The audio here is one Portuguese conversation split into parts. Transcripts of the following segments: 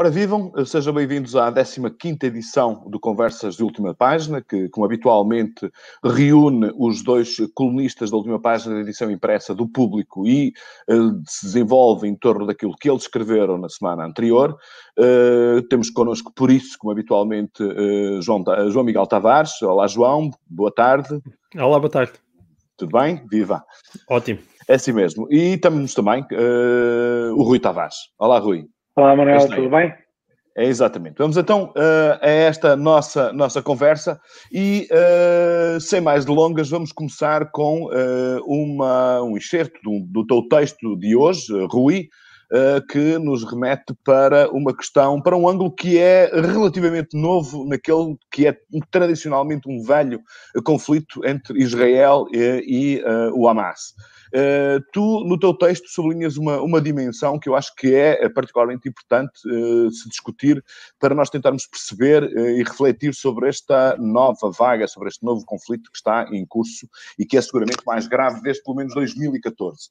Ora, vivam, sejam bem-vindos à 15 edição do Conversas de Última Página, que, como habitualmente, reúne os dois colunistas da última página da edição impressa do público e uh, se desenvolve em torno daquilo que eles escreveram na semana anterior. Uh, temos connosco, por isso, como habitualmente, uh, João, João Miguel Tavares. Olá, João, boa tarde. Olá, boa tarde. Tudo bem? Viva! Ótimo. É assim mesmo. E temos também o Rui Tavares. Olá, Rui. Olá, Manuel, tudo bem? É exatamente. Vamos então uh, a esta nossa, nossa conversa e, uh, sem mais delongas, vamos começar com uh, uma, um excerto do, do teu texto de hoje, Rui, que nos remete para uma questão, para um ângulo que é relativamente novo naquele que é tradicionalmente um velho conflito entre Israel e, e o Hamas. Uh, tu, no teu texto, sublinhas uma, uma dimensão que eu acho que é, é particularmente importante uh, se discutir para nós tentarmos perceber uh, e refletir sobre esta nova vaga, sobre este novo conflito que está em curso e que é seguramente mais grave desde pelo menos 2014.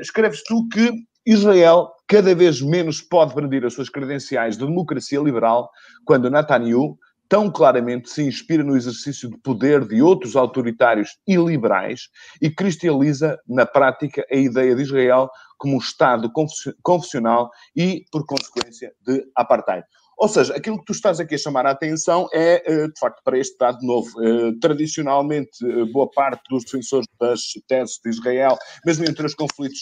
escreves tu que Israel cada vez menos pode brandir as suas credenciais de democracia liberal quando Netanyahu tão claramente se inspira no exercício de poder de outros autoritários e liberais e cristaliza na prática a ideia de Israel como um Estado confessional e, por consequência, de apartheid. Ou seja, aquilo que tu estás aqui a chamar a atenção é, eh, de facto, para este Estado novo. Eh, tradicionalmente, eh, boa parte dos defensores das teses de Israel, mesmo entre os conflitos,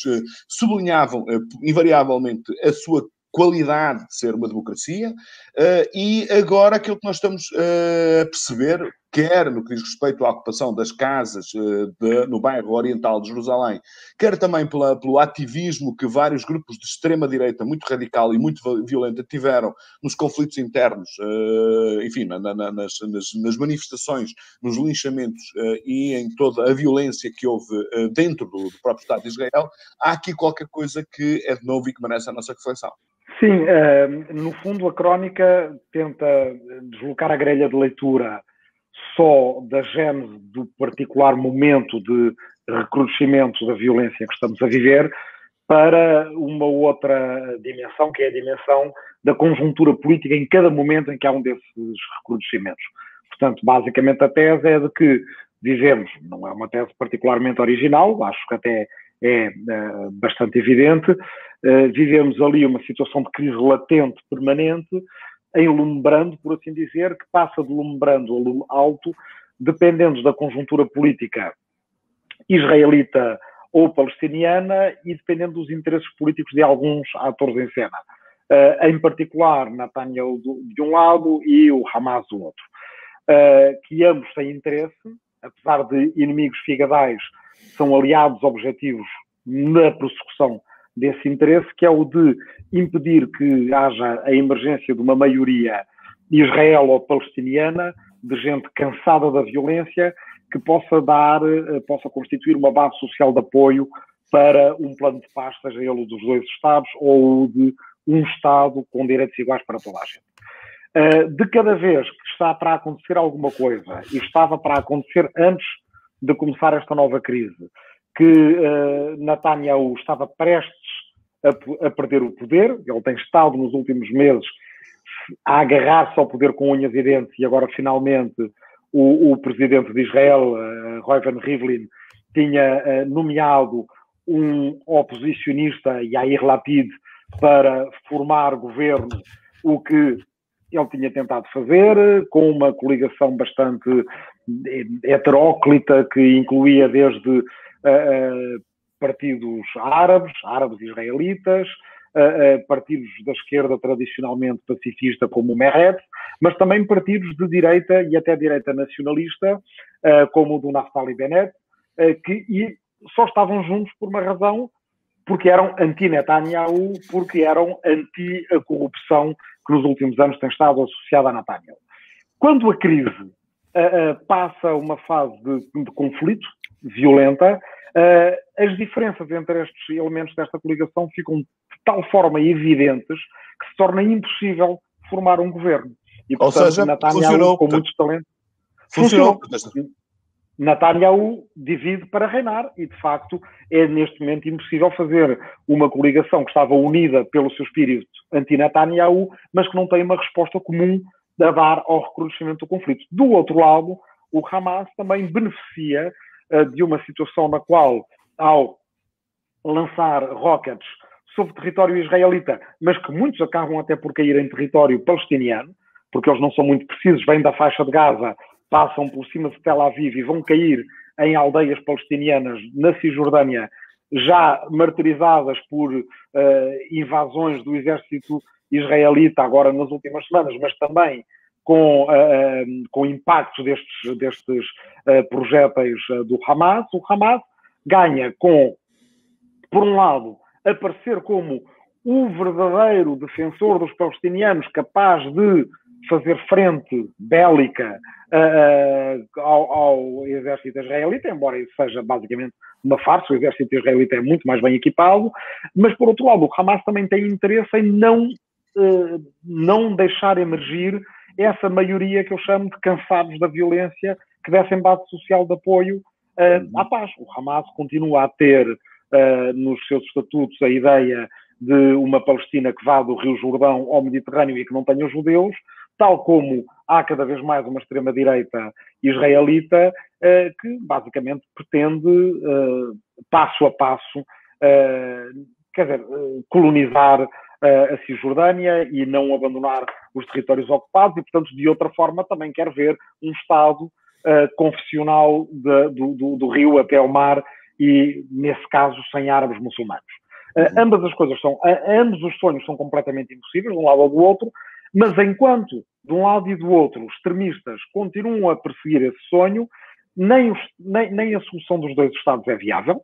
sublinhavam invariavelmente a sua qualidade de ser uma democracia, uh, e agora aquilo que nós estamos uh, a perceber, quer no que diz respeito à ocupação das casas uh, de, no bairro oriental de Jerusalém, quer também pela, pelo ativismo que vários grupos de extrema-direita muito radical e muito violenta tiveram nos conflitos internos, enfim, na, na, nas, nas, nas, manifestações, nos linchamentos e em toda a violência que houve dentro do, do próprio Estado de Israel, há aqui qualquer coisa que é de novo e que merece a nossa reflexão. Sim, uh, no fundo a crónica tenta deslocar a grelha de leitura só da gênese do particular momento de recrudescimento da violência que estamos a viver para uma outra dimensão, que é a dimensão da conjuntura política em cada momento em que há um desses recrudescimentos. Portanto, basicamente a tese é de que vivemos, não é uma tese particularmente original, acho que até é uh, bastante evidente, uh, vivemos ali uma situação de crise latente, permanente, enlumbrando, por assim dizer, que passa de lumbrando a alto, dependendo da conjuntura política israelita ou palestiniana e dependendo dos interesses políticos de alguns atores em cena. Uh, em particular, Netanyahu de um lado e o Hamas do outro. Uh, que ambos têm interesse, apesar de inimigos figadais são aliados objetivos na prossecução desse interesse, que é o de impedir que haja a emergência de uma maioria israelo-palestiniana, de gente cansada da violência, que possa dar, eh, possa constituir uma base social de apoio para um plano de paz, seja ele dos dois Estados ou de um Estado com direitos iguais para toda a gente. Eh, de cada vez que está para acontecer alguma coisa, e estava para acontecer antes de começar esta nova crise, que uh, Netanyahu estava prestes a, a, perder o poder, ele tem estado nos últimos meses a agarrar-se ao poder com unhas e dentes, e agora finalmente o, o presidente de Israel, uh, Reuven Rivlin, tinha uh, nomeado um oposicionista, Yair Lapid, para formar governo, o que ele tinha tentado fazer, com uma coligação bastante heteróclita, que incluía desde uh, partidos árabes, árabes israelitas, uh, partidos da esquerda tradicionalmente pacifista, como o Meret, mas também partidos de direita e até direita nacionalista, como o do Naftali Bennett, que e só estavam juntos por uma razão, porque eram anti-Netanyahu, porque eram anti a corrupção que nos últimos anos tem estado associada a Netanyahu. Quando a crise passa uma fase de, de conflito violenta, uh, as diferenças entre estes elementos desta coligação ficam de tal forma evidentes que se torna impossível formar um governo. E, portanto, Ou seja, Netanyahu, funcionou, com muitos talentos, funcionou. funcionou. Netanyahu divide para reinar e, de facto, é neste momento impossível fazer uma coligação que estava unida pelo seu espírito anti-Netanyahu, mas que não tem uma resposta comum a dar ao recrudescimento do conflito. Do outro lado, o Hamas também beneficia de uma situação na qual, ao lançar rockets sobre território israelita, mas que muitos acabam até por cair em território palestiniano, porque eles não são muito precisos, vêm da faixa de Gaza, passam por cima de Tel Aviv e vão cair em aldeias palestinianas na Cisjordânia, já martirizadas por uh, invasões do exército israelita agora nas últimas semanas, mas também com, uh, com impactos destes, destes uh, projéteis do Hamas. O Hamas ganha com, por um lado, aparecer como o verdadeiro defensor dos palestinianos, capaz de fazer frente bélica uh, ao, ao, exército israelita, embora isso seja basicamente uma farsa, o exército israelita é muito mais bem equipado, mas por outro lado o Hamas também tem interesse em não, uh, não deixar emergir essa maioria que eu chamo de cansados da violência, que dessem base social de apoio uh, à paz. O Hamas continua a ter nos seus estatutos a ideia de uma Palestina que vá do Rio Jordão ao Mediterrâneo e que não tenha judeus, tal como há cada vez mais uma extrema-direita israelita eh, que basicamente pretende, passo a passo, quer dizer, colonizar a Cisjordânia e não abandonar os territórios ocupados e, portanto, de outra forma também quer ver um Estado confessional de, do, do, do, rio até ao mar e, nesse caso, sem árabes muçulmanos. Uh, ambas as coisas são, uh, ambos os sonhos são completamente impossíveis, de um lado ou do outro, mas enquanto, de um lado e do outro, extremistas continuam a perseguir esse sonho, nem, os, nem, nem a solução dos dois Estados é viável,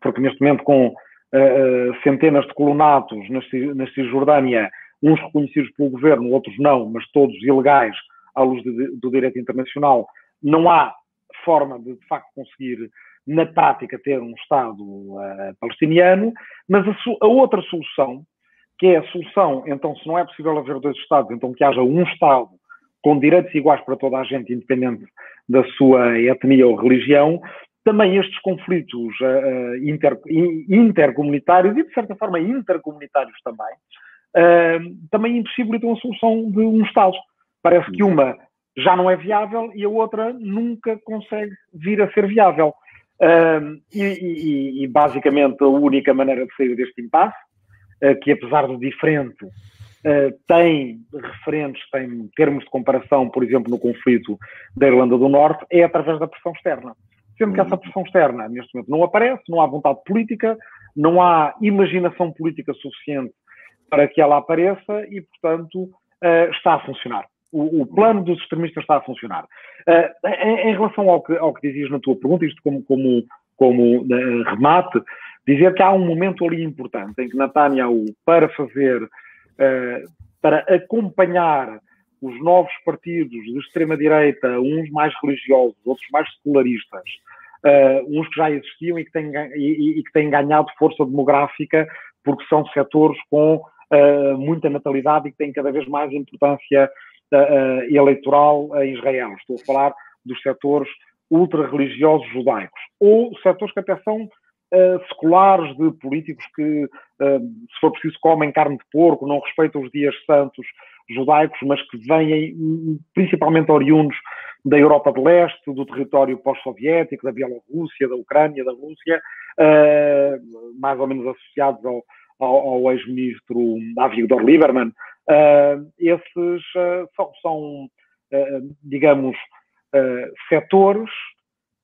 porque neste momento, com uh, centenas de colonatos na, na Cisjordânia, uns reconhecidos pelo governo, outros não, mas todos ilegais à luz de, do direito internacional, não há forma de, de facto, conseguir, na prática, ter um Estado uh, palestiniano, mas a, a, outra solução que é a solução, então, se não é possível haver dois Estados, então que haja um Estado com direitos iguais para toda a gente, independente da sua etnia ou religião, também estes conflitos uh, inter, intercomunitários e, de certa forma, intercomunitários também, uh, também impossibilitam a solução de um Estado. Parece que uma já não é viável e a outra nunca consegue vir a ser viável. Uh, e, e, e, basicamente, a única maneira de sair deste impasse que apesar de diferente, eh, tem referentes, tem termos de comparação, por exemplo, no conflito da Irlanda do Norte, é através da pressão externa. Sendo que essa uhum. pressão externa, neste momento, não aparece, não há vontade política, não há imaginação política suficiente para que ela apareça e, portanto, eh, está a funcionar. O, plano dos extremistas está a funcionar. em, relação ao que, ao que dizias na tua pergunta, isto como, como, como remate, dizer que há um momento ali importante em que Netanyahu, para fazer, para acompanhar os novos partidos de extrema-direita, uns mais religiosos, outros mais secularistas, uh, uns que já existiam e que, têm, e, e que têm ganhado força demográfica porque são setores com uh, muita natalidade e que têm cada vez mais importância eleitoral em Israel. Estou a falar dos setores ultra-religiosos judaicos, ou setores que até são uh, seculares de políticos que, uh, se for preciso, comem carne de porco, não respeitam os dias santos judaicos, mas que vêm principalmente oriundos da Europa de Leste, do território pós-soviético, da Bielorrússia, da Ucrânia, da Rússia, uh, mais ou menos associados ao, ao, ao ex-ministro Avigdor Lieberman. esses são, são digamos, setores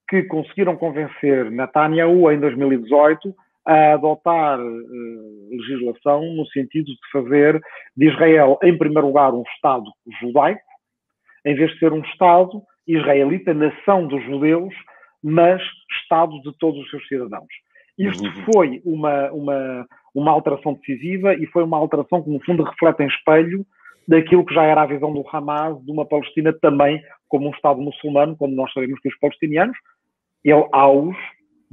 que conseguiram convencer Netanyahu em 2018 a adotar uh, legislação no sentido de fazer de Israel, em primeiro lugar, um Estado judaico, em vez de ser um Estado israelita, nação dos judeus, mas Estado de todos os seus cidadãos. Isto uhum. foi uma, uma, uma alteração decisiva e foi uma alteração que, no fundo, reflete em espelho daquilo que já era a visão do Hamas de uma Palestina também como um Estado muçulmano, como nós sabemos que os palestinianos, ele aos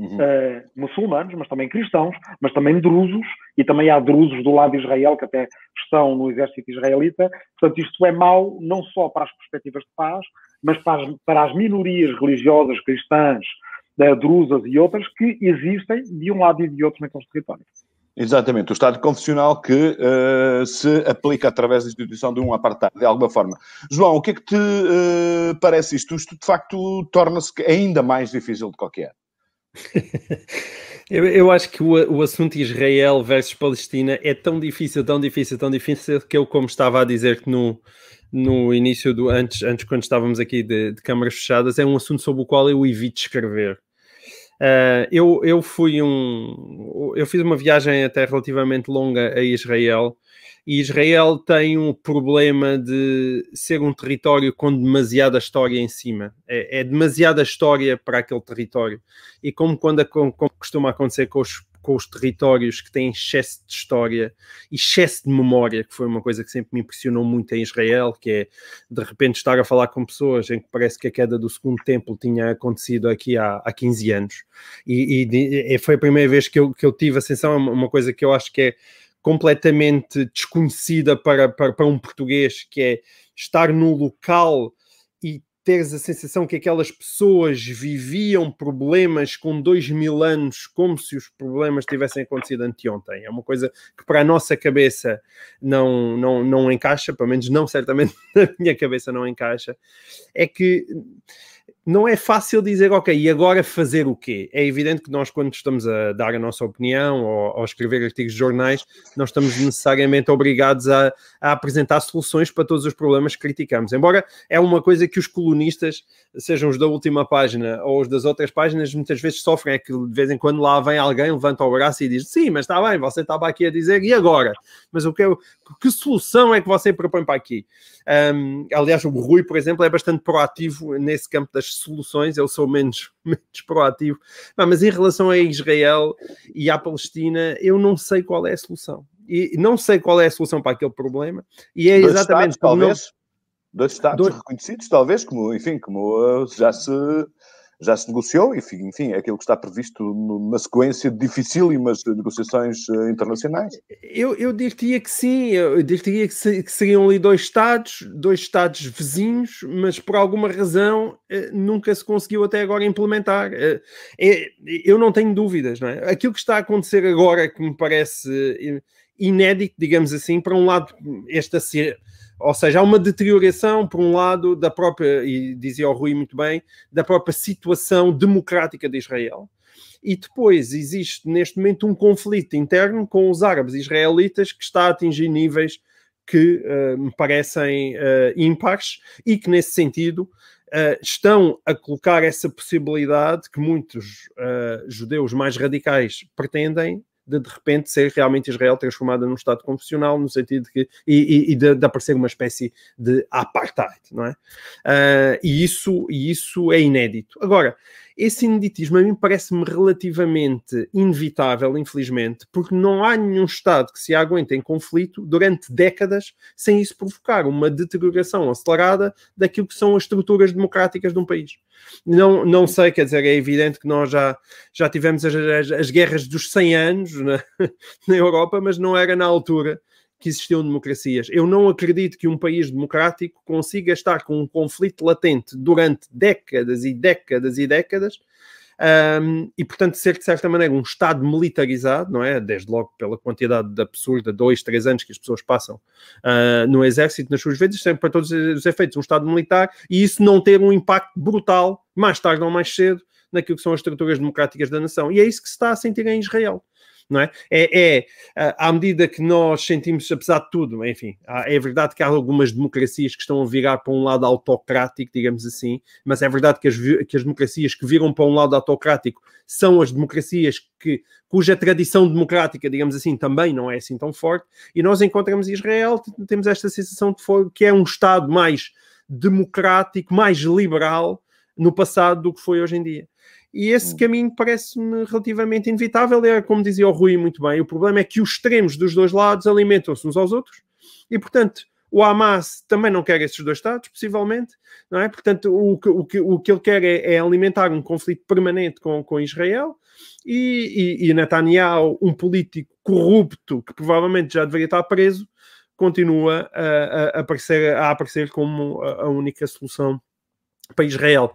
uhum. uh, muçulmanos, mas também cristãos, mas também drusos, e também há drusos do lado de Israel que até estão no exército israelita. Portanto, isto é mau não só para as perspectivas de paz, mas para as, para as minorias religiosas cristãs, uh, drusas e outras que existem de um lado e de outro naqueles territórios. Exatamente, o Estado confessional que uh, se aplica através da instituição de um apartado, de alguma forma. João, o que é que te uh, parece isto? Isto, de facto, torna-se ainda mais difícil do que é. eu, eu, acho que o, o, assunto Israel versus Palestina é tão difícil, tão difícil, tão difícil que eu, como estava a dizer que no, no início do antes, antes quando estávamos aqui de, de câmaras fechadas, é um assunto sobre o qual eu evito escrever. Uh, eu, eu fui um. Eu fiz uma viagem até relativamente longa a Israel e Israel tem um problema de ser um território com demasiada história em cima. É, é demasiada história para aquele território. E como quando como costuma acontecer com os com os territórios que têm excesso de história e excesso de memória, que foi uma coisa que sempre me impressionou muito em Israel, que é de repente estar a falar com pessoas em que parece que a queda do segundo templo tinha acontecido aqui há, há 15 anos. E, e, e foi a primeira vez que eu, que eu tive a sensação, uma coisa que eu acho que é completamente desconhecida para, para, para um português, que é estar no local teres a sensação que aquelas pessoas viviam problemas com dois mil anos como se os problemas tivessem acontecido anteontem. É uma coisa que para a nossa cabeça não, não, não encaixa, pelo menos não certamente na minha cabeça não encaixa. É que não é fácil dizer, ok, e agora fazer o quê? É evidente que nós, quando estamos a dar a nossa opinião ou, ou escrever artigos de jornais, não estamos necessariamente obrigados a, a, apresentar soluções para todos os problemas que criticamos. Embora é uma coisa que os colunistas, sejam os da última página ou os das outras páginas, muitas vezes sofrem, é que de vez em quando lá vem alguém, levanta o braço e diz, sim, mas está bem, você estava aqui a dizer, e agora? Mas o que, que solução é que você propõe para aqui? Um, aliás, o Rui, por exemplo, é bastante proativo nesse campo das soluções, eu sou menos, menos proativo. Não, mas em relação a Israel e à Palestina, eu não sei qual é a solução. E não sei qual é a solução para aquele problema. E é exatamente estados, talvez. Não... Dois estados reconhecidos, talvez, como, enfim, como uh, já se já se negociou, enfim, enfim é aquilo que está previsto numa sequência dificílimas negociações uh, internacionais. Eu, eu diria que sim, eu diria que, se, que, seriam ali dois Estados, dois Estados vizinhos, mas por alguma razão uh, nunca se conseguiu até agora implementar. É, eu não tenho dúvidas, não é? Aquilo que está a acontecer agora que me parece inédito, digamos assim, para um lado, esta ser ou seja, há uma deterioração, por um lado, da própria, e dizia o Rui muito bem, da própria situação democrática de Israel. E depois existe, neste momento, um conflito interno com os árabes israelitas que está a atingir níveis que uh, me parecem uh, ímpares e que, nesse sentido, uh, estão a colocar essa possibilidade que muitos uh, judeus mais radicais pretendem de de repente ser realmente Israel transformada num Estado confessional, no sentido de que. e, e, e de, de, aparecer uma espécie de apartheid, não é? Uh, e, isso, e isso é inédito. Agora, esse ineditismo a mim parece-me relativamente inevitável, infelizmente, porque não há nenhum Estado que se aguente em conflito durante décadas sem isso provocar uma deterioração acelerada daquilo que são as estruturas democráticas de um país. Não, não sei, quer dizer, é evidente que nós já, já tivemos as, as, as guerras dos 100 anos na, na Europa, mas não era na altura que existiam democracias. Eu não acredito que um país democrático consiga estar com um conflito latente durante décadas e décadas e décadas um, e, portanto, ser de certa maneira um Estado militarizado, não é? Desde logo pela quantidade de absurda, dois, três anos que as pessoas passam uh, no exército, nas suas vidas, sempre para todos os efeitos, um Estado militar, e isso não ter um impacto brutal, mais tarde ou mais cedo, naquilo que são as estruturas democráticas da nação. E é isso que se está a sentir em Israel não é? É, é à medida que nós sentimos, apesar de tudo, enfim, é verdade que há algumas democracias que estão a virar para um lado autocrático, digamos assim, mas é verdade que as, que as democracias que viram para um lado autocrático são as democracias que, cuja tradição democrática, digamos assim, também não é assim tão forte, e nós encontramos Israel, temos esta sensação de que é um Estado mais democrático, mais liberal no passado do que foi hoje em dia. E esse caminho parece-me relativamente inevitável. É como dizia o Rui muito bem: o problema é que os extremos dos dois lados alimentam-se uns aos outros, e portanto, O Hamas também não quer esses dois Estados, possivelmente, não é? Portanto, o que, o que, o que ele quer é, é alimentar um conflito permanente com, com Israel e, e, e Netanyahu, um político corrupto que provavelmente já deveria estar preso, continua a, a, aparecer, a aparecer como a única solução para Israel.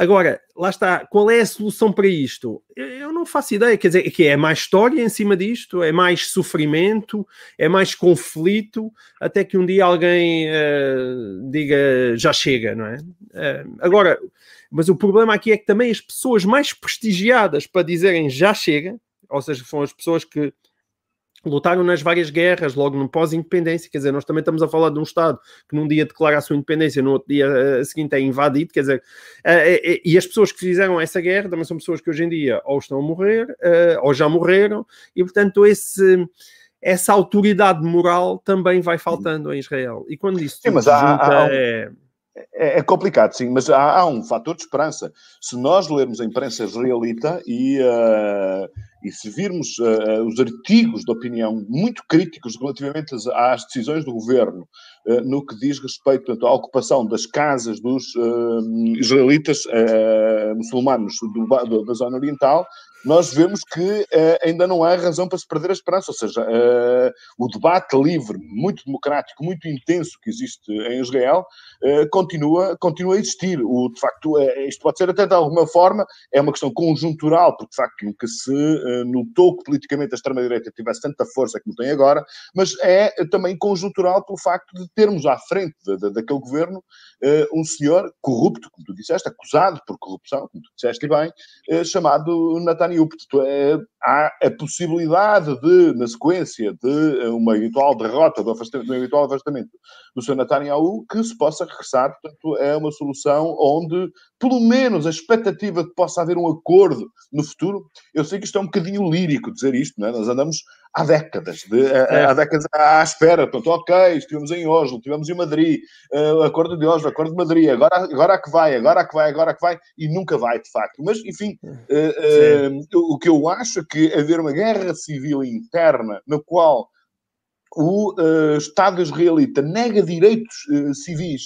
Agora, lá está, qual é a solução para isto? Eu não faço ideia, quer dizer, que é mais história em cima disto, é mais sofrimento, é mais conflito, até que um dia alguém uh, diga já chega, não é? Uh, agora, mas o problema aqui é que também as pessoas mais prestigiadas para dizerem já chega, ou seja, são as pessoas que lutaram nas várias guerras, logo no pós-independência, quer dizer, nós também estamos a falar de um Estado que num dia declara a sua independência, no outro dia uh, seguinte é invadido, quer dizer, uh, uh, e as pessoas que fizeram essa guerra também são pessoas que hoje em dia ou estão a morrer, ou já morreram, e portanto esse, essa autoridade moral também vai faltando em Israel. E quando isso Sim, mas há, há, há, é... É, é, complicado, sim, mas há, há, um fator de esperança. Se nós lermos a imprensa israelita e, uh, e se virmos uh, os artigos de opinião muito críticos relativamente às, às decisões do governo uh, no que diz respeito portanto, à ocupação das casas dos israelitas muçulmanos do, do, da zona oriental, nós vemos que uh, ainda não há razão para se perder a esperança. Ou seja, uh, o debate livre, muito democrático, muito intenso que existe em Israel, uh, continua, continua a existir. O, de facto, isto pode ser até de alguma forma, é uma questão conjuntural, porque de facto nunca se notou que politicamente a extrema-direita tivesse tanta força como tem agora, mas é também conjuntural pelo facto de termos à frente de, de, daquele governo um senhor corrupto, como tu disseste, acusado por corrupção, como tu disseste bem, chamado Netanyahu. Portanto, é, há a possibilidade de, na sequência de uma eventual derrota, do afastamento, do eventual afastamento do Sr. Netanyahu, que se possa regressar. Portanto, é uma solução onde, pelo menos, a expectativa de que possa haver um acordo no futuro. Eu sei que isto é um bocadinho lírico dizer isto, não é? Nós andamos há décadas, de, é. há décadas à espera. Portanto, ok, estivemos em Oslo, estivemos em Madrid, uh, acordo de Oslo, acordo de Madrid, agora, agora é que vai, agora é que vai, agora é que vai, e nunca vai, de facto. Mas, enfim, uh, uh, o que eu acho é que haver uma guerra civil interna na qual o Estado israelita nega direitos civis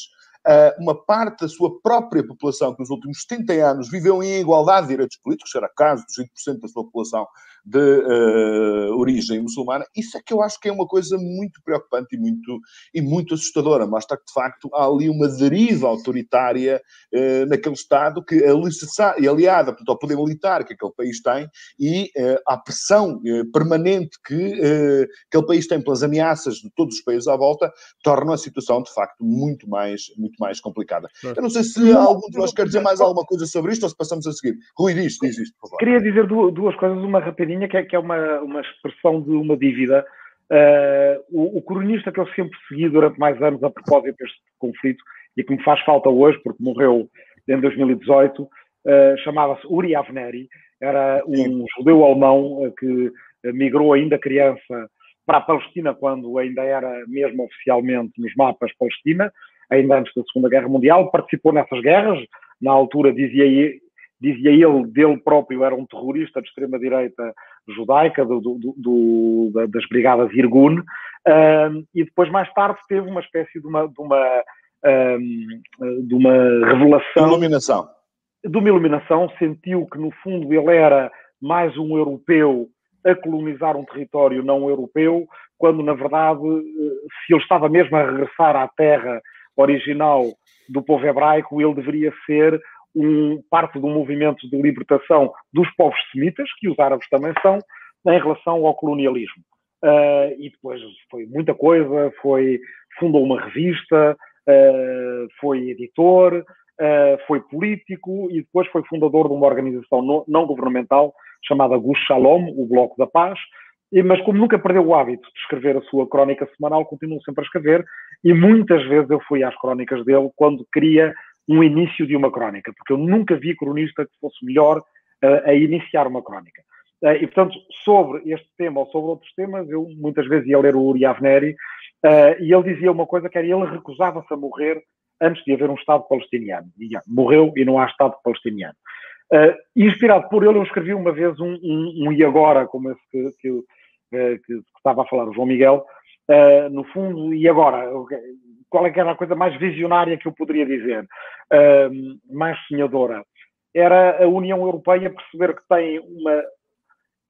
uma parte da sua própria população que nos últimos 70 anos viveu em igualdade de direitos políticos, era caso dos 20% da sua população de uh, origem muçulmana, isso é que eu acho que é uma coisa muito preocupante e muito, e muito assustadora. Mostra que, de facto, há ali uma deriva autoritária uh, naquele Estado que, e aliada portanto, ao poder militar que aquele país tem e uh, à pressão permanente que aquele país tem pelas ameaças de todos os países à volta, torna a situação, de facto, muito mais, muito mais complicada. Eu não sei se algum de vós quer dizer mais alguma coisa sobre isto ou se passamos a seguir. Rui, diz, diz isto, por favor. Queria dizer duas coisas, uma que é, que é uma, uma expressão de uma dívida. Uh, o, o cronista que eu sempre segui durante mais anos a propósito deste conflito e que me faz falta hoje, porque morreu em 2018, uh, ah, chamava-se Uri Avneri, era um judeu alemão uh, que migrou ainda criança para a Palestina quando ainda era mesmo oficialmente nos mapas Palestina, ainda antes da Segunda Guerra Mundial, participou nessas guerras, na altura dizia dizia ele, dele próprio, era um terrorista de extrema-direita judaica, do, do, do, das brigadas Irgun, e depois, mais tarde, teve uma espécie de uma, de uma, um, de uma revelação. Iluminação. De uma iluminação, sentiu que, no fundo, ele era mais um europeu a colonizar um território não europeu, quando, na verdade, se ele estava mesmo a regressar à terra original do povo hebraico, ele deveria ser um, parte do movimento de libertação dos povos semitas, que os árabes também são, em relação ao colonialismo. Uh, e depois foi muita coisa, foi, fundou uma revista, uh, foi editor, uh, foi político e depois foi fundador de uma organização no, não governamental chamada Gus Shalom, o Bloco da Paz, e, mas como nunca perdeu o hábito de escrever a sua crónica semanal, continuou sempre a escrever e muitas vezes eu fui às crónicas dele quando queria um início de uma crónica, porque eu nunca vi cronista que fosse melhor uh, a iniciar uma crónica. Uh, e, portanto, sobre este tema ou sobre outros temas, eu muitas vezes ia ler o Uri Avneri uh, e ele dizia uma coisa que era ele recusava-se a morrer antes de haver um Estado palestiniano. E, morreu e não há Estado palestiniano. Inspirado por ele, eu escrevi uma vez um, um, um e agora, como esse que, que, que, estava a falar o João Miguel, Uh, no fundo, e agora, qual é que era a coisa mais visionária que eu poderia dizer? Uh, mais sonhadora? Era a União Europeia perceber que tem uma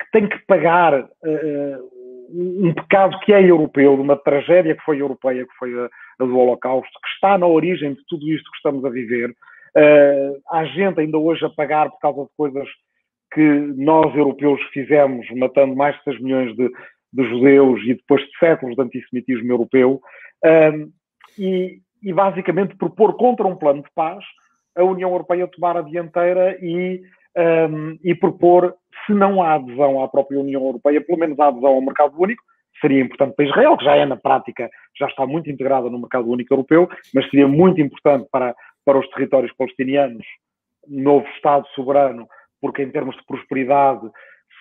que tem que pagar uh, um pecado que é europeu, de uma tragédia que foi europeia, que foi a, a, do Holocausto, que está na origem de tudo isto que estamos a viver. Uh, há gente ainda hoje a pagar por causa de coisas que nós, europeus, fizemos, matando mais de 6 milhões de, de judeus e depois de séculos de antissemitismo europeu, um, e, e, basicamente propor contra um plano de paz a União Europeia tomar a dianteira e, um, e propor, se não há adesão à própria União Europeia, pelo menos a adesão ao mercado único, seria importante para Israel, que já é na prática, já está muito integrada no mercado único europeu, mas seria muito importante para, para os territórios palestinianos, novo Estado soberano, porque em termos de prosperidade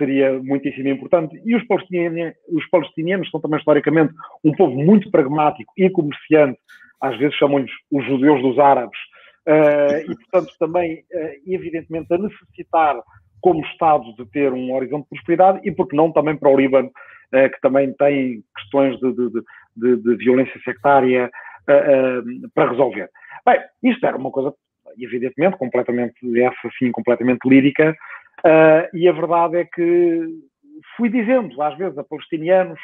seria muitíssimo importante. E os palestinianos, os palestinianos são também historicamente um povo muito pragmático e comerciante, às vezes chamam-lhes os judeus dos árabes, uh, e portanto também, uh, evidentemente, a necessitar como Estado de ter um horizonte de prosperidade e porque não também para o Líbano, uh, que também tem questões de, de, de, de violência sectária para resolver. Bem, isto era uma coisa evidentemente, completamente, essa sim, completamente lírica, uh, e a verdade é que fui dizendo, às vezes, a palestinianos,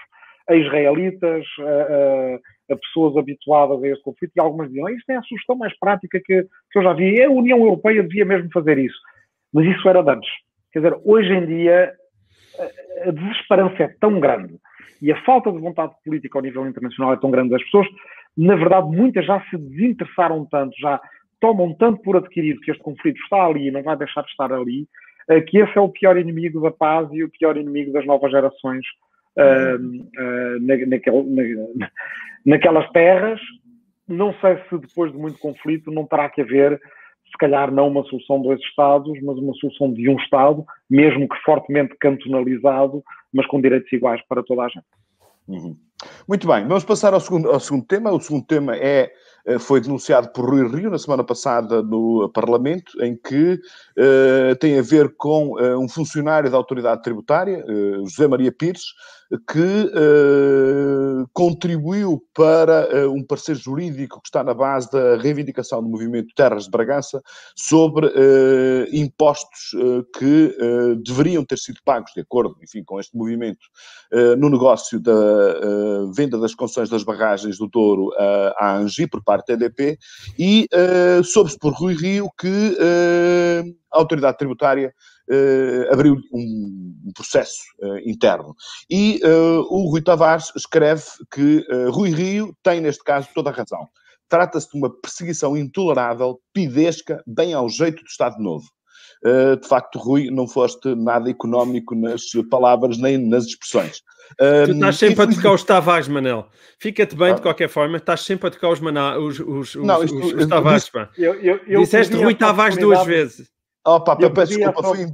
a israelitas, a, a, a pessoas habituadas a este conflito, e algumas diziam, isto é a sugestão mais prática que, que eu já vi, a União Europeia devia mesmo fazer isso. Mas isso era de antes. Quer dizer, hoje em dia, a desesperança é tão grande e a falta de vontade política ao nível internacional é tão grande das pessoas, na verdade, muitas já se desinteressaram tanto, já tomam tanto por adquirido que este conflito está ali e não vai deixar de estar ali, que esse é o pior inimigo da paz e o pior inimigo das novas gerações uh, na, na, naquelas terras. Não sei se depois de muito conflito não terá que haver, se calhar não uma solução de dois Estados, mas uma solução de um Estado, mesmo que fortemente cantonalizado, mas com direitos iguais para toda a gente. Uhum. Muito bem, vamos passar ao segundo, ao segundo tema. O segundo tema é foi denunciado por Rui Rio na semana passada no Parlamento, em que uh, tem a ver com uh, um funcionário da autoridade tributária, uh, José Maria Pires, que contribuiu para um parceiro jurídico que está na base da reivindicação do movimento Terras de Bragança sobre impostos que deveriam ter sido pagos, de acordo, enfim, com este movimento, no negócio da venda das concessões das barragens do Douro à Angi, por parte da EDP, e soube-se por Rui Rio que a autoridade tributária uh, abriu um, processo uh, interno. E uh, o Rui Tavares escreve que Rui Rio tem, neste caso, toda a razão. Trata-se de uma perseguição intolerável, pidesca, bem ao jeito do Estado Novo. Uh, de facto, Rui, não foste nada económico nas palavras nem nas expressões. Tu estás sempre a tocar os Tavares, Manel. Fica-te bem ah. de qualquer forma, estás sempre a tocar os, mana... os, os, não, isto, os, Tavares. Eu, eu, eu Disseste Rui Tavares duas vezes. Oh, pá, eu peço desculpa, fui,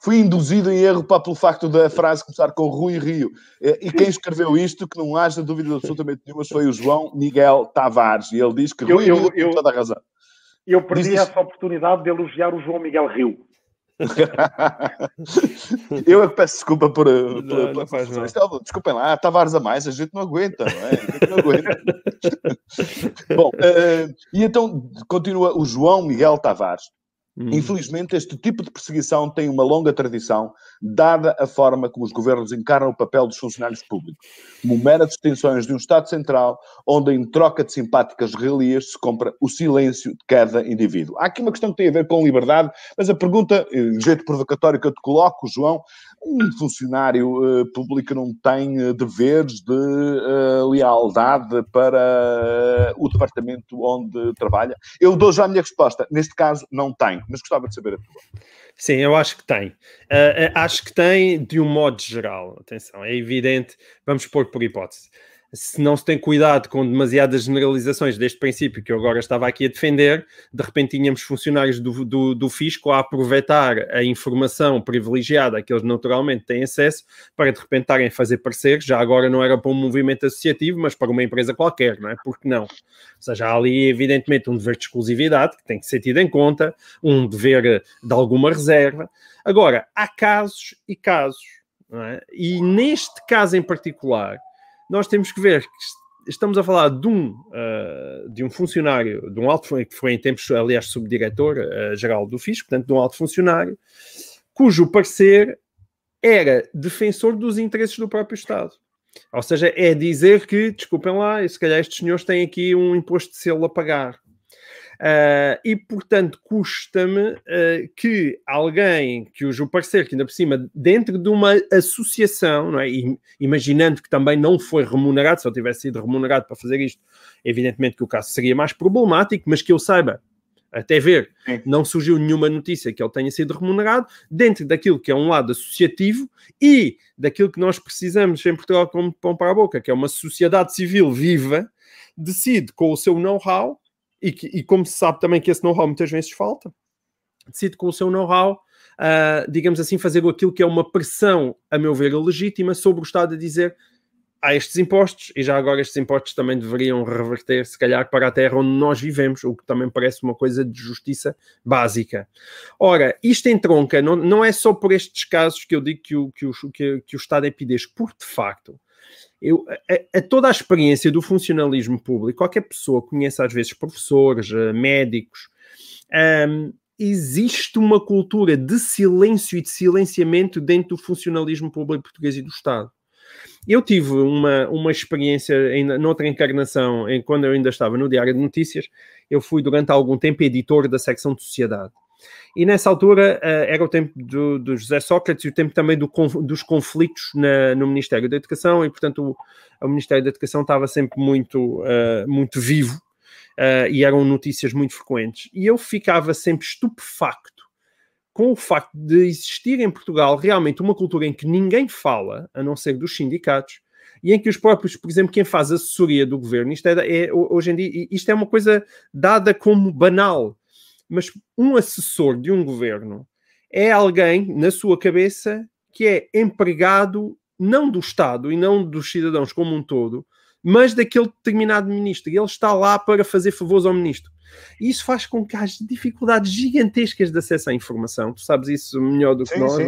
fui, induzido em erro pá, pelo facto da frase começar com Rui Rio. E quem escreveu isto, que não haja dúvida absolutamente nenhuma, foi o João Miguel Tavares. E ele diz que Rui eu, Rio tem toda a razão. Eu perdi diz essa oportunidade de elogiar o João Miguel Rio. eu é que peço desculpa por. Não, por, não faz mal. É desculpem lá, Tavares a mais, a gente não aguenta, não é? A gente não aguenta. Bom, uh, e então continua o João Miguel Tavares. Hum. Infelizmente, este tipo de perseguição tem uma longa tradição, dada a forma como os governos encaram o papel dos funcionários públicos, como meras extensões de um Estado central, onde em troca de simpáticas relias se compra o silêncio de cada indivíduo. Há aqui uma questão que tem a ver com liberdade, mas a pergunta, de jeito provocatório que eu te coloco, João, um funcionário uh, público não tem uh, deveres de uh, lealdade para o departamento onde trabalha? Eu dou já a minha resposta. Neste caso, não tem mas gostava de saber a tua. Sim, eu acho que tem. Uh, acho que tem de um modo geral. Atenção, é evidente, vamos pôr por hipótese se não se tem cuidado com demasiadas generalizações deste princípio que eu agora estava aqui a defender, de repente tínhamos funcionários do, do, do fisco a aproveitar a informação privilegiada que eles naturalmente têm acesso para de repente estarem a fazer pareceres, já agora não era para um movimento associativo, mas para uma empresa qualquer, não é? Porque não? Ou seja, há ali evidentemente um dever de exclusividade que tem que ser tido em conta, um dever de alguma reserva. Agora, há casos e casos, é? e neste caso em particular, nós temos que ver que estamos a falar de um, uh, de um funcionário, de um alto, que foi em tempos, aliás, subdiretor-geral uh, do Fisco, portanto, de um alto funcionário, cujo parecer era defensor dos interesses do próprio Estado. Ou seja, é dizer que, desculpem lá, se calhar estes senhores têm aqui um imposto de selo a pagar. Uh, e, portanto, custa-me uh, que alguém que o parecer, que ainda por cima, dentro de uma associação, não é? E, imaginando que também não foi remunerado, se ele tivesse sido remunerado para fazer isto, evidentemente que o caso seria mais problemático, mas que eu saiba, até ver, Sim. não surgiu nenhuma notícia que ele tenha sido remunerado, dentro daquilo que é um lado associativo e daquilo que nós precisamos em Portugal como pão para a boca, que é uma sociedade civil viva, decide com o seu know-how e, que, e como se sabe também que esse know-how muitas vezes falta, decide com o seu know-how, uh, digamos assim, fazer aquilo que é uma pressão, a meu ver, legítima sobre o Estado a dizer há estes impostos e já agora estes impostos também deveriam reverter, se calhar, para a terra onde nós vivemos, o que também parece uma coisa de justiça básica. Ora, isto entronca, não, não é só por estes casos que eu digo que o, que o, que, que o Estado é pidesco, porque de facto eu, a, toda a experiência do funcionalismo público, qualquer pessoa conhece às vezes professores, eh, médicos, um, existe uma cultura de silêncio e de silenciamento dentro do funcionalismo público português e do Estado. Eu tive uma, uma experiência em, noutra encarnação, em, quando eu ainda estava no Diário de Notícias, eu fui durante algum tempo editor da secção de sociedade. E nessa altura uh, era o tempo do, do, José Sócrates e o tempo também do, dos conflitos na, no Ministério da Educação, e portanto o, o, Ministério da Educação estava sempre muito, uh, muito vivo uh, e eram notícias muito frequentes. E eu ficava sempre estupefacto com o facto de existir em Portugal realmente uma cultura em que ninguém fala, a não ser dos sindicatos, e em que os próprios, por exemplo, quem faz assessoria do governo, isto é, é hoje em dia, isto é uma coisa dada como banal mas um assessor de um governo é alguém, na sua cabeça, que é empregado não do Estado e não dos cidadãos como um todo, mas daquele determinado ministro. E ele está lá para fazer favores ao ministro. E isso faz com que haja dificuldades gigantescas de acesso à informação. Tu sabes isso melhor do que sim, nós. Sim,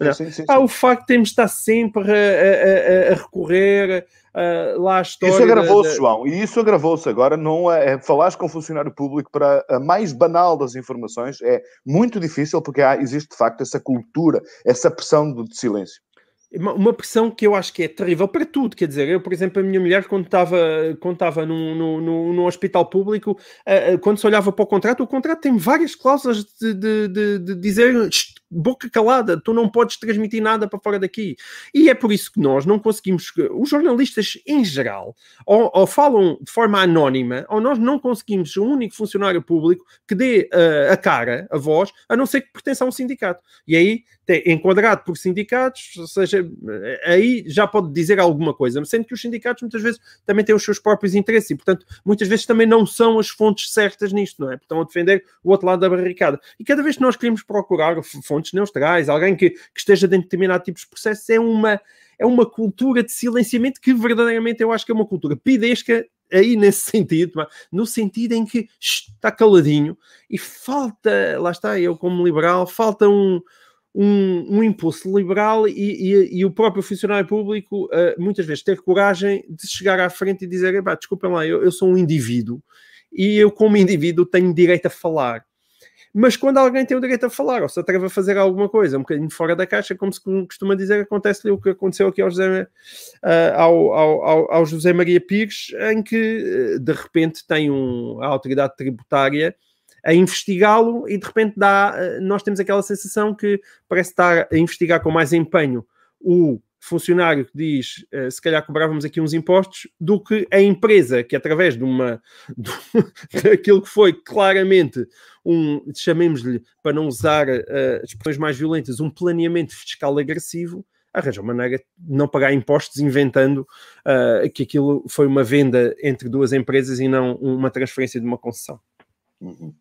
não é? sim, sim, ah, o facto de termos de estar sempre a, a, a, recorrer lá a história. Isso agravou-se, da... João, e isso agravou-se. Agora, não é, é falares com um funcionário público para a mais banal das informações é muito difícil porque há, existe de facto essa cultura, essa pressão de silêncio uma pressão que eu acho que é terrível para tudo. Quer dizer, eu, por exemplo, a minha mulher, quando estava, quando estava num, num, num hospital público, uh, quando se olhava para o contrato, o contrato tem várias cláusulas de, de, de, de dizer boca calada, tu não podes transmitir nada para fora daqui. E é por isso que nós não conseguimos, os jornalistas em geral, ou, ou falam de forma anónima, ou nós não conseguimos um único funcionário público que dê uh, a cara, a voz, a não ser que pertença a um sindicato. E aí, enquadrado por sindicatos, ou seja, aí já pode dizer alguma coisa, sendo que os sindicatos muitas vezes também têm os seus próprios interesses e, portanto, muitas vezes também não são as fontes certas nisto, não é? Estão a defender o outro lado da barricada. E cada vez que nós queremos procurar fontes fontes neutrais, alguém que, que esteja dentro de determinado tipo de processos, é uma, é uma cultura de silenciamento que verdadeiramente eu acho que é uma cultura pidesca aí nesse sentido, no sentido em que está caladinho e falta, lá está, eu como liberal, falta um, um, um impulso liberal e, e, e, o próprio funcionário público uh, muitas vezes ter coragem de chegar à frente e dizer, desculpem lá, eu, eu sou um indivíduo e eu como indivíduo tenho direito a falar mas quando alguém tem o direito a falar ou se atreve a fazer alguma coisa um bocadinho fora da caixa, como se costuma dizer, acontece-lhe o que aconteceu aqui ao José, uh, ao, ao, ao, José Maria Pires, em que uh, de repente tem um, a autoridade tributária a investigá-lo e de repente dá, uh, nós temos aquela sensação que parece estar a investigar com mais empenho o funcionário que diz uh, se calhar cobrávamos aqui uns impostos do que a empresa que através de uma de, daquilo que foi claramente um, chamemos-lhe para não usar uh, expressões mais violentas, um planeamento fiscal agressivo, arranja uma maneira de não pagar impostos inventando uh, que aquilo foi uma venda entre duas empresas e não uma transferência de uma concessão. Uhum.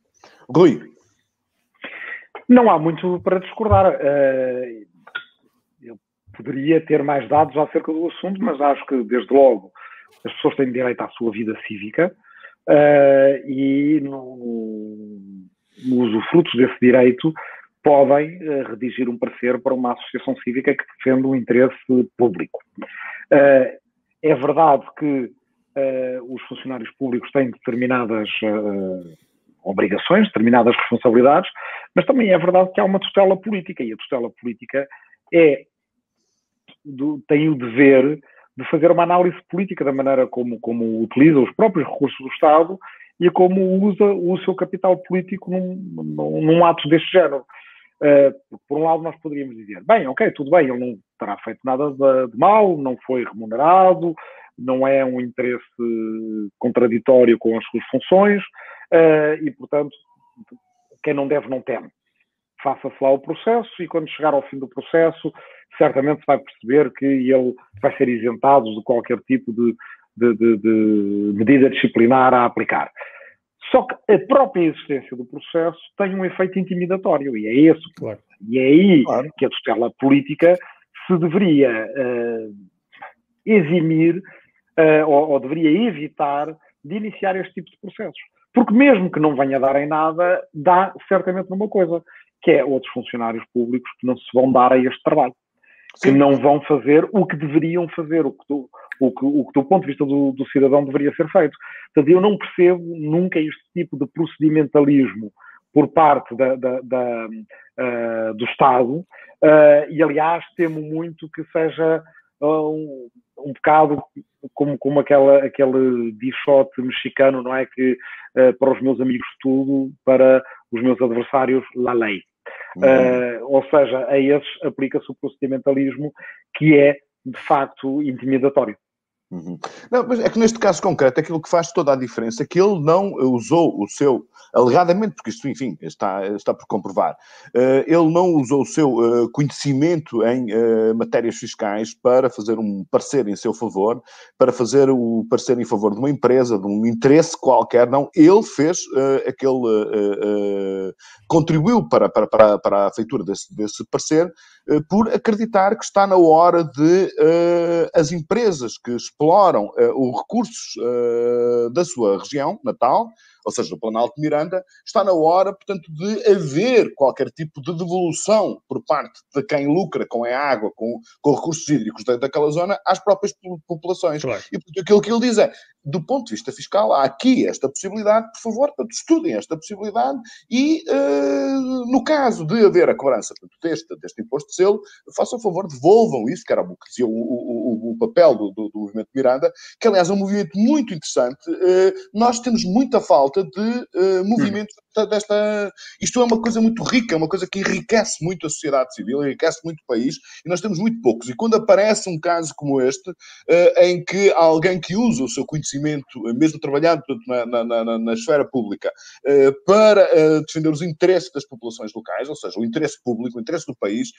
Rui. Não há muito para discordar. Uh, poderia ter mais dados acerca do assunto, mas acho que, desde logo, as pessoas têm direito à sua vida cívica uh, e, no, no usufruto desse direito, podem uh, redigir um parecer para uma associação cívica que defende um interesse público. Uh, é verdade que os funcionários públicos têm determinadas obrigações, determinadas responsabilidades, mas também é verdade que há uma tutela política e a tutela política é do, tem o dever de fazer uma análise política da maneira como, como utiliza os próprios recursos do Estado e como usa o seu capital político num, num, num ato deste género. Uh, por um lado, nós poderíamos dizer: bem, ok, tudo bem, ele não terá feito nada de, de mal, não foi remunerado, não é um interesse contraditório com as suas funções uh, e, portanto, quem não deve não teme. Faça-se lá o processo e, quando chegar ao fim do processo, certamente se vai perceber que ele vai ser isentado de qualquer tipo de, de, de, de medida disciplinar a aplicar. Só que a própria existência do processo tem um efeito intimidatório e é esse. Claro. E é aí claro. que a tutela política se deveria uh, eximir uh, ou, ou, deveria evitar de iniciar este tipo de processos. Porque mesmo que não venha a dar em nada, dá certamente numa coisa, que é outros funcionários públicos que não se vão dar a este trabalho. Sim. Que não vão fazer o que deveriam fazer, o que, do, o que, o que do ponto de vista do, do cidadão deveria ser feito. Portanto, eu não percebo nunca este tipo de procedimentalismo por parte da, da, da, uh, do Estado, uh, e aliás temo muito que seja uh, um, um bocado como, como aquela, aquele dichote mexicano, não é? Que para os meus amigos tudo, para os meus adversários, la lei. Uhum. ou seja, a esses aplica-se o procedimentalismo que é, de facto, intimidatório. Uhum. Não, mas é que neste caso concreto, aquilo que faz toda a diferença é que ele não usou o seu, alegadamente, porque isto, enfim, está, está por comprovar, uh, ele não usou o seu uh, conhecimento em uh, matérias fiscais para fazer um parecer em seu favor, para fazer o parecer em favor de uma empresa, de um interesse qualquer, não. Ele fez aquele. contribuiu para, para, para, para a feitura desse, desse parecer por acreditar que está na hora de as empresas que exploram uh, os recursos uh, da sua região natal, ou seja, do Planalto de Miranda, está na hora, portanto, de haver qualquer tipo de devolução por parte de quem lucra com a água, com, com recursos hídricos da, daquela zona, às próprias populações. Claro. E portanto, aquilo que ele diz é, do ponto de vista fiscal, há aqui esta possibilidade, por favor, portanto, estudem esta possibilidade e, uh, no caso de haver a cobrança portanto, deste, deste imposto de selo, façam o favor, devolvam isso, que era o que dizia o, o, o papel do, do, do, movimento Miranda, que aliás é um movimento muito interessante. Uh, nós temos muita falta de uh, movimentos hum. desta. Isto é uma coisa muito rica, é uma coisa que enriquece muito a sociedade civil, enriquece muito o país, e nós temos muito poucos. E quando aparece um caso como este, em que alguém que usa o seu conhecimento eh, mesmo trabalhando na, na, na, na esfera pública, eh, para eh, defender os interesses das populações locais, ou seja, o interesse público, o interesse do país,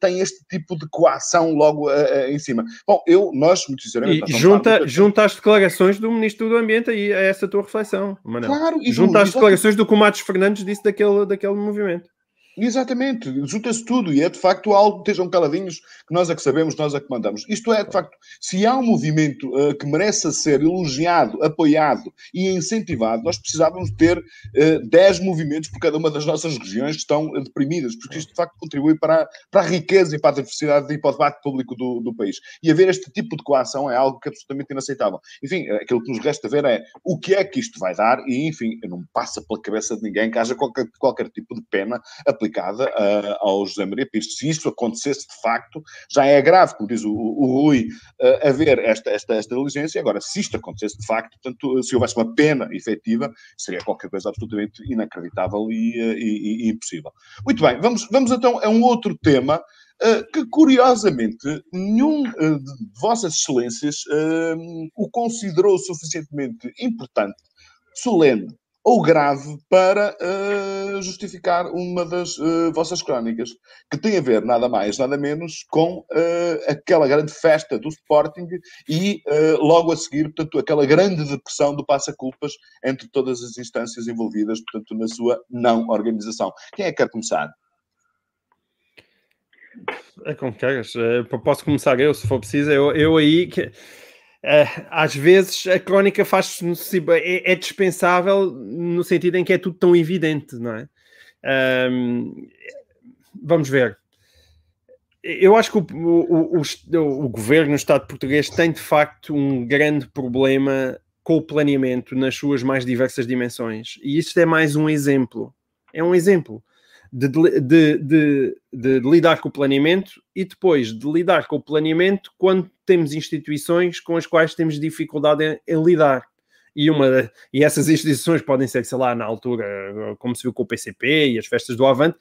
tem este tipo de coação logo em cima. Bom, eu, nós, muito sinceramente... E junta, junta as declarações do Ministro do Ambiente aí a essa tua reflexão, Manel. Claro, e junta as declarações do que o Matos Fernandes disse daquele, daquele movimento. Exatamente, junta-se tudo e é de facto algo, estejam caladinhos, que nós é que sabemos, nós é que mandamos. Isto é, de facto, se há um movimento uh, que merece ser elogiado, apoiado e incentivado, nós precisávamos ter uh, eh, 10 movimentos por cada uma das nossas regiões que estão uh, deprimidas, porque isto de facto contribui para, para a riqueza e para a diversidade e para o debate público do, do país. E haver este tipo de coação é algo que é absolutamente inaceitável. Enfim, aquilo que nos resta ver é o que é que isto vai dar e, enfim, não passa pela cabeça de ninguém que haja qualquer, qualquer tipo de pena aplicada aplicada uh, ao José Maria Pires. Se isso acontecesse de facto, já é grave, como diz o, o Rui, uh, haver esta, esta, esta diligência. Agora, se isto acontecesse de facto, portanto, se houvesse uma pena efetiva, seria qualquer coisa absolutamente inacreditável e, uh, e, e impossível. Muito bem, vamos, vamos então a um outro tema. Uh, que curiosamente nenhum uh, de Vossas Excelências uh, o considerou suficientemente importante, solene ou grave para uh, justificar uma das uh, vossas crónicas, que tem a ver nada mais, nada menos com uh, aquela grande festa do Sporting e logo a seguir, portanto, aquela grande depressão do passa-culpas entre todas as instâncias envolvidas, portanto, na sua não organização. Quem é que quer começar? É como queres. Posso começar eu, se for preciso. Eu, eu aí... Que Uh, às vezes a crónica faz é, é, dispensável no sentido em que é tudo tão evidente, não é? Um, vamos ver. eu acho que o, o, o, o, governo, o Estado português, tem de facto um grande problema com o planeamento nas suas mais diversas dimensões. E isto é mais um exemplo. É um exemplo de, de, de, de, lidar com o planeamento e depois de lidar com o planeamento quando temos instituições com as quais temos dificuldade em, em lidar. E, uma, e essas instituições podem ser, sei lá, na altura, como se viu com o PCP e as festas do Avante,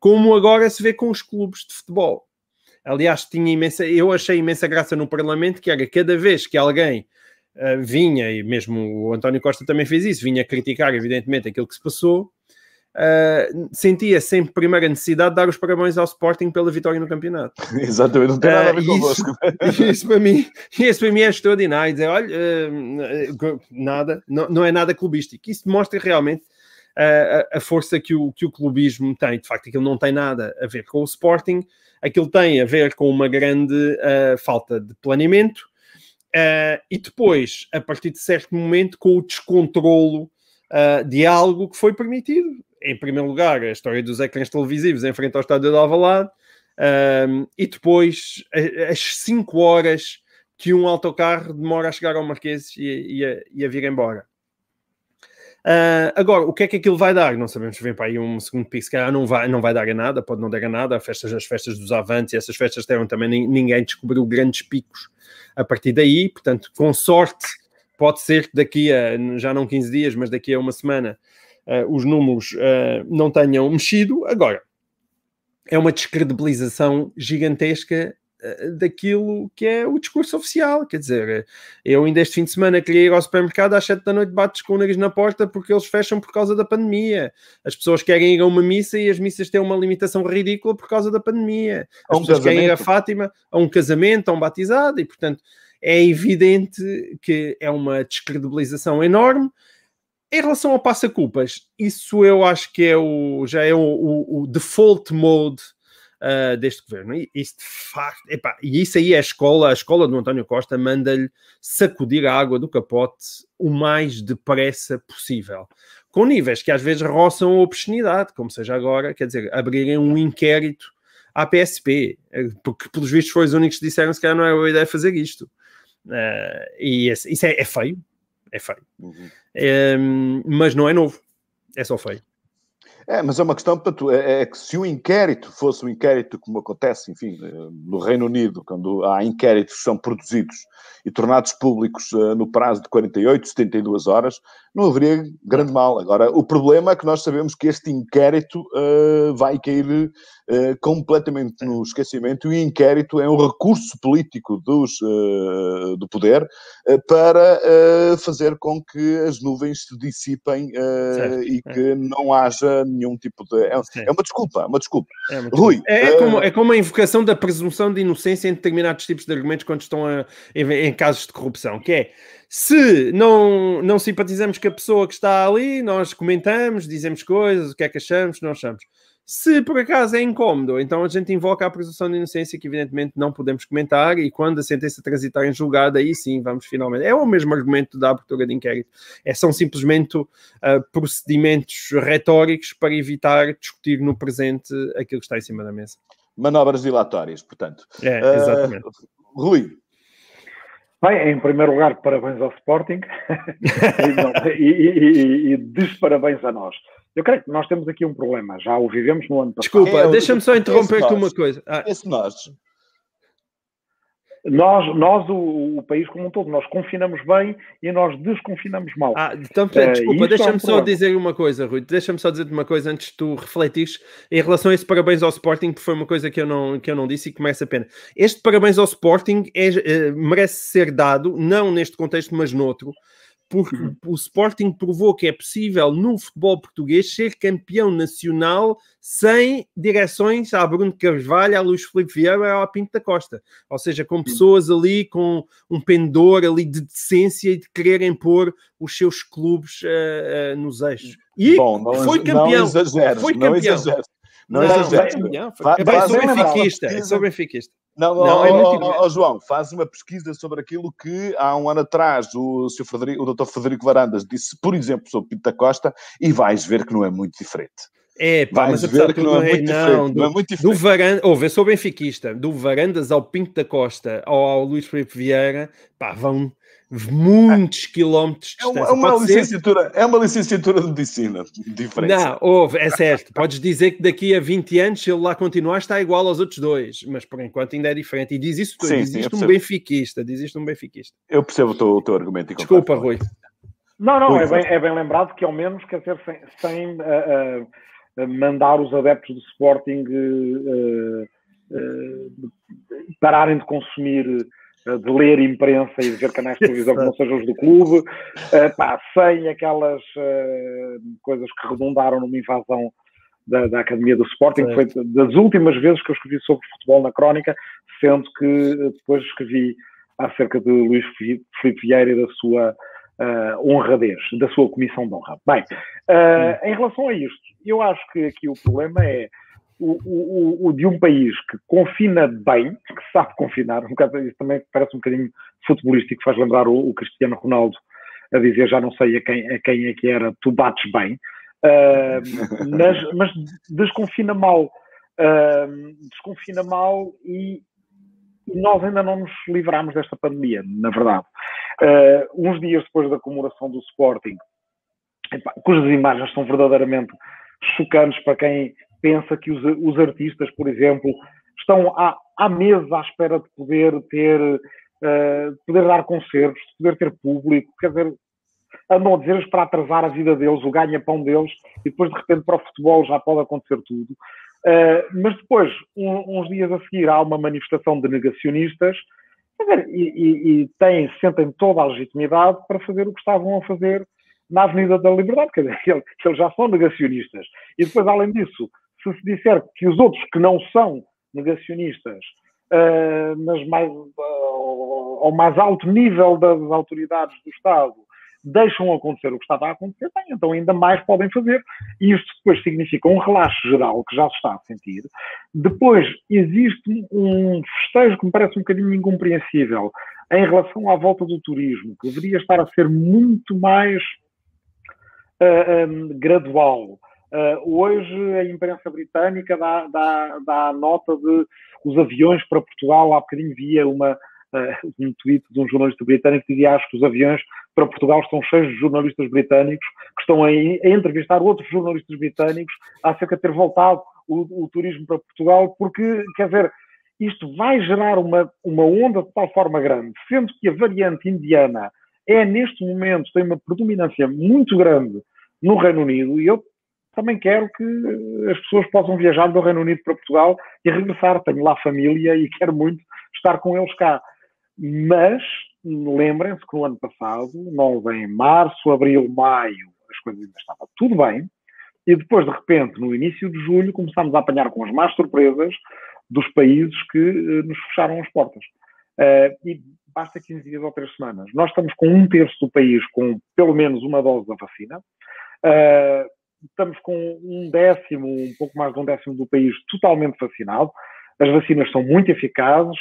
como agora se vê com os clubes de futebol. Aliás, tinha imensa, eu achei imensa graça no Parlamento que era cada vez que alguém uh, vinha, e mesmo o António Costa também fez isso, vinha criticar, evidentemente, aquilo que se passou, Uh, sentia sempre primeira necessidade de dar os parabéns ao Sporting pela vitória no campeonato. Exatamente, não tem nada a ver uh, convosco. Isso, isso, para mim, isso para mim é extraordinário. Dizer, olha, uh, nada, não, não é nada clubístico. Isso mostra realmente a, a, força que o, que o clubismo tem. De facto, aquilo não tem nada a ver com o Sporting, aquilo tem a ver com uma grande falta de planeamento e depois, a partir de certo momento, com o descontrolo de algo que foi permitido em primeiro lugar, a história dos ecrãs televisivos em frente ao estádio de Alvalade, um, e depois as 5 horas que um autocarro demora a chegar ao Marquês e, e, a, e a vir embora. Uh, agora, o que é que aquilo vai dar? Não sabemos, vem para aí um segundo pico, se calhar não vai, não vai dar a nada, pode não dar a nada, as festas, as festas dos avantes e essas festas terão também, ninguém descobriu grandes picos a partir daí, portanto, com sorte, pode ser que daqui a, já não 15 dias, mas daqui a uma semana, os números uh, não tenham mexido. Agora, é uma descredibilização gigantesca uh, daquilo que é o discurso oficial. Quer dizer, eu ainda este fim de semana queria ir ao supermercado às 7 da noite, bates com o nariz na porta porque eles fecham por causa da pandemia. As pessoas querem ir a uma missa e as missas têm uma limitação ridícula por causa da pandemia. As um pessoas casamento. querem ir a Fátima, a um casamento, a um batizado, e portanto é evidente que é uma descredibilização enorme. Em relação ao passa-culpas, isso eu acho que é o, já é o, o, o default mode uh, deste governo. E isso de facto, epá, e isso aí é a escola, a escola do António Costa manda-lhe sacudir a água do capote o mais depressa possível. Com níveis que às vezes roçam a obscenidade, como seja agora, quer dizer, abrirem um inquérito à PSP, eh, porque pelos vistos foi os únicos que disseram que não é boa ideia fazer isto. Uh, e esse, isso é, é feio, é feio. Uhum. É, mas não é novo, é só feio. É, mas é uma questão, portanto, é, é, que se o inquérito fosse um inquérito como acontece, enfim, eh, no Reino Unido, quando há inquéritos que são produzidos e tornados públicos uh, no prazo de 48, 72 horas, não haveria grande mal. Agora, o problema é que nós sabemos que este inquérito uh, vai cair uh, completamente no esquecimento e o inquérito é um recurso político dos, do poder para fazer com que as nuvens se dissipem e é. que não haja nenhum tipo de. É, é uma desculpa, uma desculpa. É uma Rui. É, é, como, é como a invocação da presunção de inocência em determinados tipos de argumentos quando estão a, em, em casos de corrupção, que é se não, não simpatizamos com a pessoa que está ali, nós comentamos, dizemos coisas, o que é que achamos, não achamos. Se por acaso é incómodo, então a gente invoca a presunção de inocência, que evidentemente não podemos comentar, e quando a sentença transitar em julgado, aí sim vamos finalmente. É o mesmo argumento da abertura de inquérito. É, são simplesmente uh, procedimentos retóricos para evitar discutir no presente aquilo que está em cima da mesa. Manobras dilatórias, portanto. É, exatamente. Uh, Rui, Bem, em primeiro lugar, parabéns ao Sporting e, e, e, e desparabéns a nós. Eu creio que nós temos aqui um problema, já o vivemos no ano passado. Desculpa, é, deixa-me só interromper-te uma coisa. Ah. Esse nós. Nós, nós o, o, país como um todo, nós confinamos bem e nós desconfinamos mal. Ah, então, portanto, desculpa, uh, deixa-me é um só dizer uma coisa, Rui. Deixa-me só dizer uma coisa antes de tu refletires em relação a esse parabéns ao Sporting, que foi uma coisa que eu não, que eu não disse e que merece a pena. Este parabéns ao Sporting é, é, merece ser dado, não neste contexto, mas noutro, porque uhum. o Sporting provou que é possível no futebol português ser campeão nacional sem direções a Bruno Carvalho, a Luís Felipe Vieira ou a Pinto da Costa. Ou seja, com pessoas ali com um pendor ali de decência e de quererem pôr os seus clubes uh, uh, nos eixos. E Bom, não, foi campeão. Não exageres, foi campeão. Não exageres. Não, não, exageres. É, sou benfiquista, sou benfiquista. Não, não é muito oh, oh, João, faz uma pesquisa sobre aquilo que há um ano atrás o, Sr. Frederico, o Dr. Frederico Varandas disse, por exemplo, sobre Pinto da Costa, e vais ver que não é muito diferente. É, pá, mas apesar que não, é, muito não, do, não é muito diferente. Do Varanda, ouve, eu sou benfiquista, do Varandas ao Pinto da Costa ou ao Luís Felipe Vieira, pá, vão muitos quilómetros de distância. É uma, uma licenciatura, é uma licenciatura de medicina, diferente. Não, ouve, é certo. Podes dizer que daqui a 20 anos, se ele lá continuar, está igual aos outros dois, mas por enquanto ainda é diferente. E diz isso, sim, diz sim, isto um benfiquista, diz isto um benfiquista. Eu percebo o teu, o teu argumento. Desculpa, Rui. Não, não, é bem, é bem lembrado que ao menos, quer dizer, sem, sem uh, uh, mandar os adeptos do Sporting uh, pararem de consumir de ler imprensa e de ver canais de televisão que não sejam os do clube, uh, pá, sem aquelas uh, coisas que redundaram numa invasão da, da Academia do Sporting, foi das últimas vezes que eu escrevi sobre futebol na crónica, sendo que depois escrevi acerca de Luís Filipe Vieira e da sua uh, honradez, da sua comissão de honra. Bem, em relação a isto, eu acho que aqui o problema é o, o, o, de um país que confina bem, que sabe confinar, um bocado, isso também parece um bocadinho futebolístico, faz lembrar o, o, Cristiano Ronaldo a dizer, já não sei a quem, a quem é que era, tu bates bem, uh, mas, mas, desconfina mal, uh, desconfina mal e, e, nós ainda não nos livramos desta pandemia, na verdade. Uh, uns dias depois da comemoração do Sporting, cujas imagens são verdadeiramente chocantes para quem pensa que os, os artistas, por exemplo, estão há meses à espera de poder ter, uh, poder dar concertos, de poder ter público, quer dizer, andam a dizer para atrasar a vida deles, o ganha-pão deles, e depois de repente para o futebol já pode acontecer tudo. Uh, mas depois, um, uns dias a seguir, há uma manifestação de negacionistas dizer, e, e, e têm, sentem toda a legitimidade para fazer o que estavam a fazer na Avenida da Liberdade, quer dizer, eles já são negacionistas. E depois, além disso, se se disser que os outros que não são negacionistas, uh, mas mais, uh, ao mais alto nível das autoridades do Estado, deixam acontecer o que estava a acontecer, bem, então ainda mais podem fazer. E isto depois significa um relaxo geral que já se está a sentir. Depois existe um festejo que me parece um bocadinho incompreensível em relação à volta do turismo, que deveria estar a ser muito mais uh, ah, um, gradual. Uh, hoje a imprensa britânica dá, dá, dá nota de os aviões para Portugal. Há bocadinho via uma, uh, um tweet de um jornalista britânico que dizia acho que os aviões para Portugal estão cheios de jornalistas britânicos que estão a, a entrevistar outros jornalistas britânicos acerca de ter voltado o, o, turismo para Portugal, porque, quer dizer, isto vai gerar uma, uma onda de tal forma grande, sendo que a variante indiana é, neste momento, tem uma predominância muito grande no Reino Unido, e eu também quero que as pessoas possam viajar do Reino Unido para Portugal e regressar. Tenho lá família e quero muito estar com eles cá. Mas lembrem-se que no ano passado, nós em março, abril, maio, as coisas ainda estavam tudo bem. E depois, de repente, no início de julho, começámos a apanhar com as más surpresas dos países que uh, nos fecharam as portas. Uh, e basta 15 dias ou 3 semanas. Nós estamos com um terço do país com pelo menos uma dose da vacina. Uh, estamos com um décimo, um pouco mais de um décimo do país totalmente vacinado. As vacinas são muito eficazes.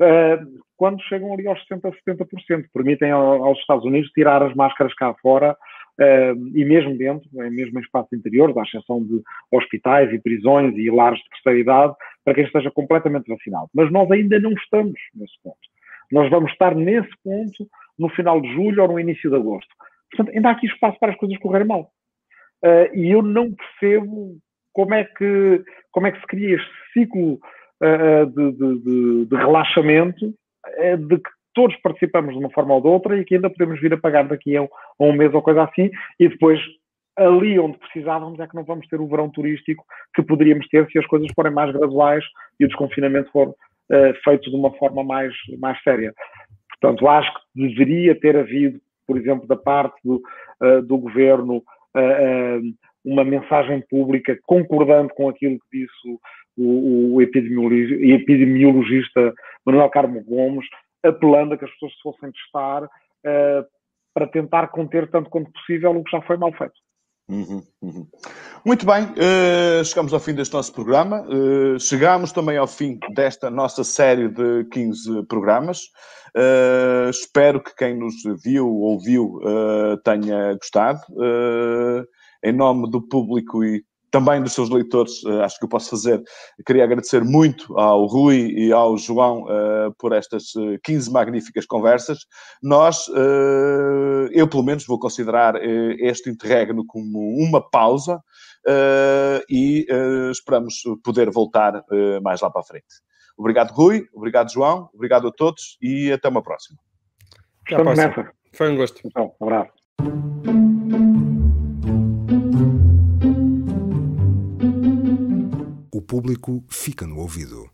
Uh, quando chegam ali aos 60%, 70%, permitem aos Estados Unidos tirar as máscaras cá fora uh, e mesmo dentro, mesmo em espaços interiores, à exceção de hospitais e prisões e lares de terceira idade, para quem esteja completamente vacinado. Mas nós ainda não estamos nesse ponto. Nós vamos estar nesse ponto no final de julho ou no início de agosto. Portanto, ainda há aqui espaço para as coisas correrem mal. Uh, e eu não percebo como é que, como é que se cria este ciclo uh, de, de, de, de, relaxamento uh, de que todos participamos de uma forma ou de outra e que ainda podemos vir a pagar daqui a um, a um mês ou coisa assim e depois ali onde precisávamos é que não vamos ter o verão turístico que poderíamos ter se as coisas forem mais graduais e o desconfinamento for feito de uma forma mais, mais séria. Portanto, acho que deveria ter havido, por exemplo, da parte do, do governo, uma mensagem pública concordante com aquilo que disse o, o epidemiologista Manuel Carmo Gomes, apelando a que as pessoas se fossem testar uh, para tentar conter tanto quanto possível o que já foi mal feito. Uhum, uhum. Muito bem, uh, chegamos ao fim deste nosso programa. Uh, chegamos também ao fim desta nossa série de 15 programas. Uh, espero que quem nos viu, ouviu, tenha gostado. em nome do público e também dos seus leitores, uh, acho que eu posso fazer. Queria agradecer muito ao Rui e ao João uh, por estas 15 magníficas conversas. Nós, eu pelo menos, vou considerar este interregno como uma pausa e esperamos poder voltar mais lá para a frente. Obrigado, Rui. Obrigado, João. Obrigado a todos e até uma próxima. Até a próxima. Foi um gosto. Então, um abraço. Público fica no ouvido.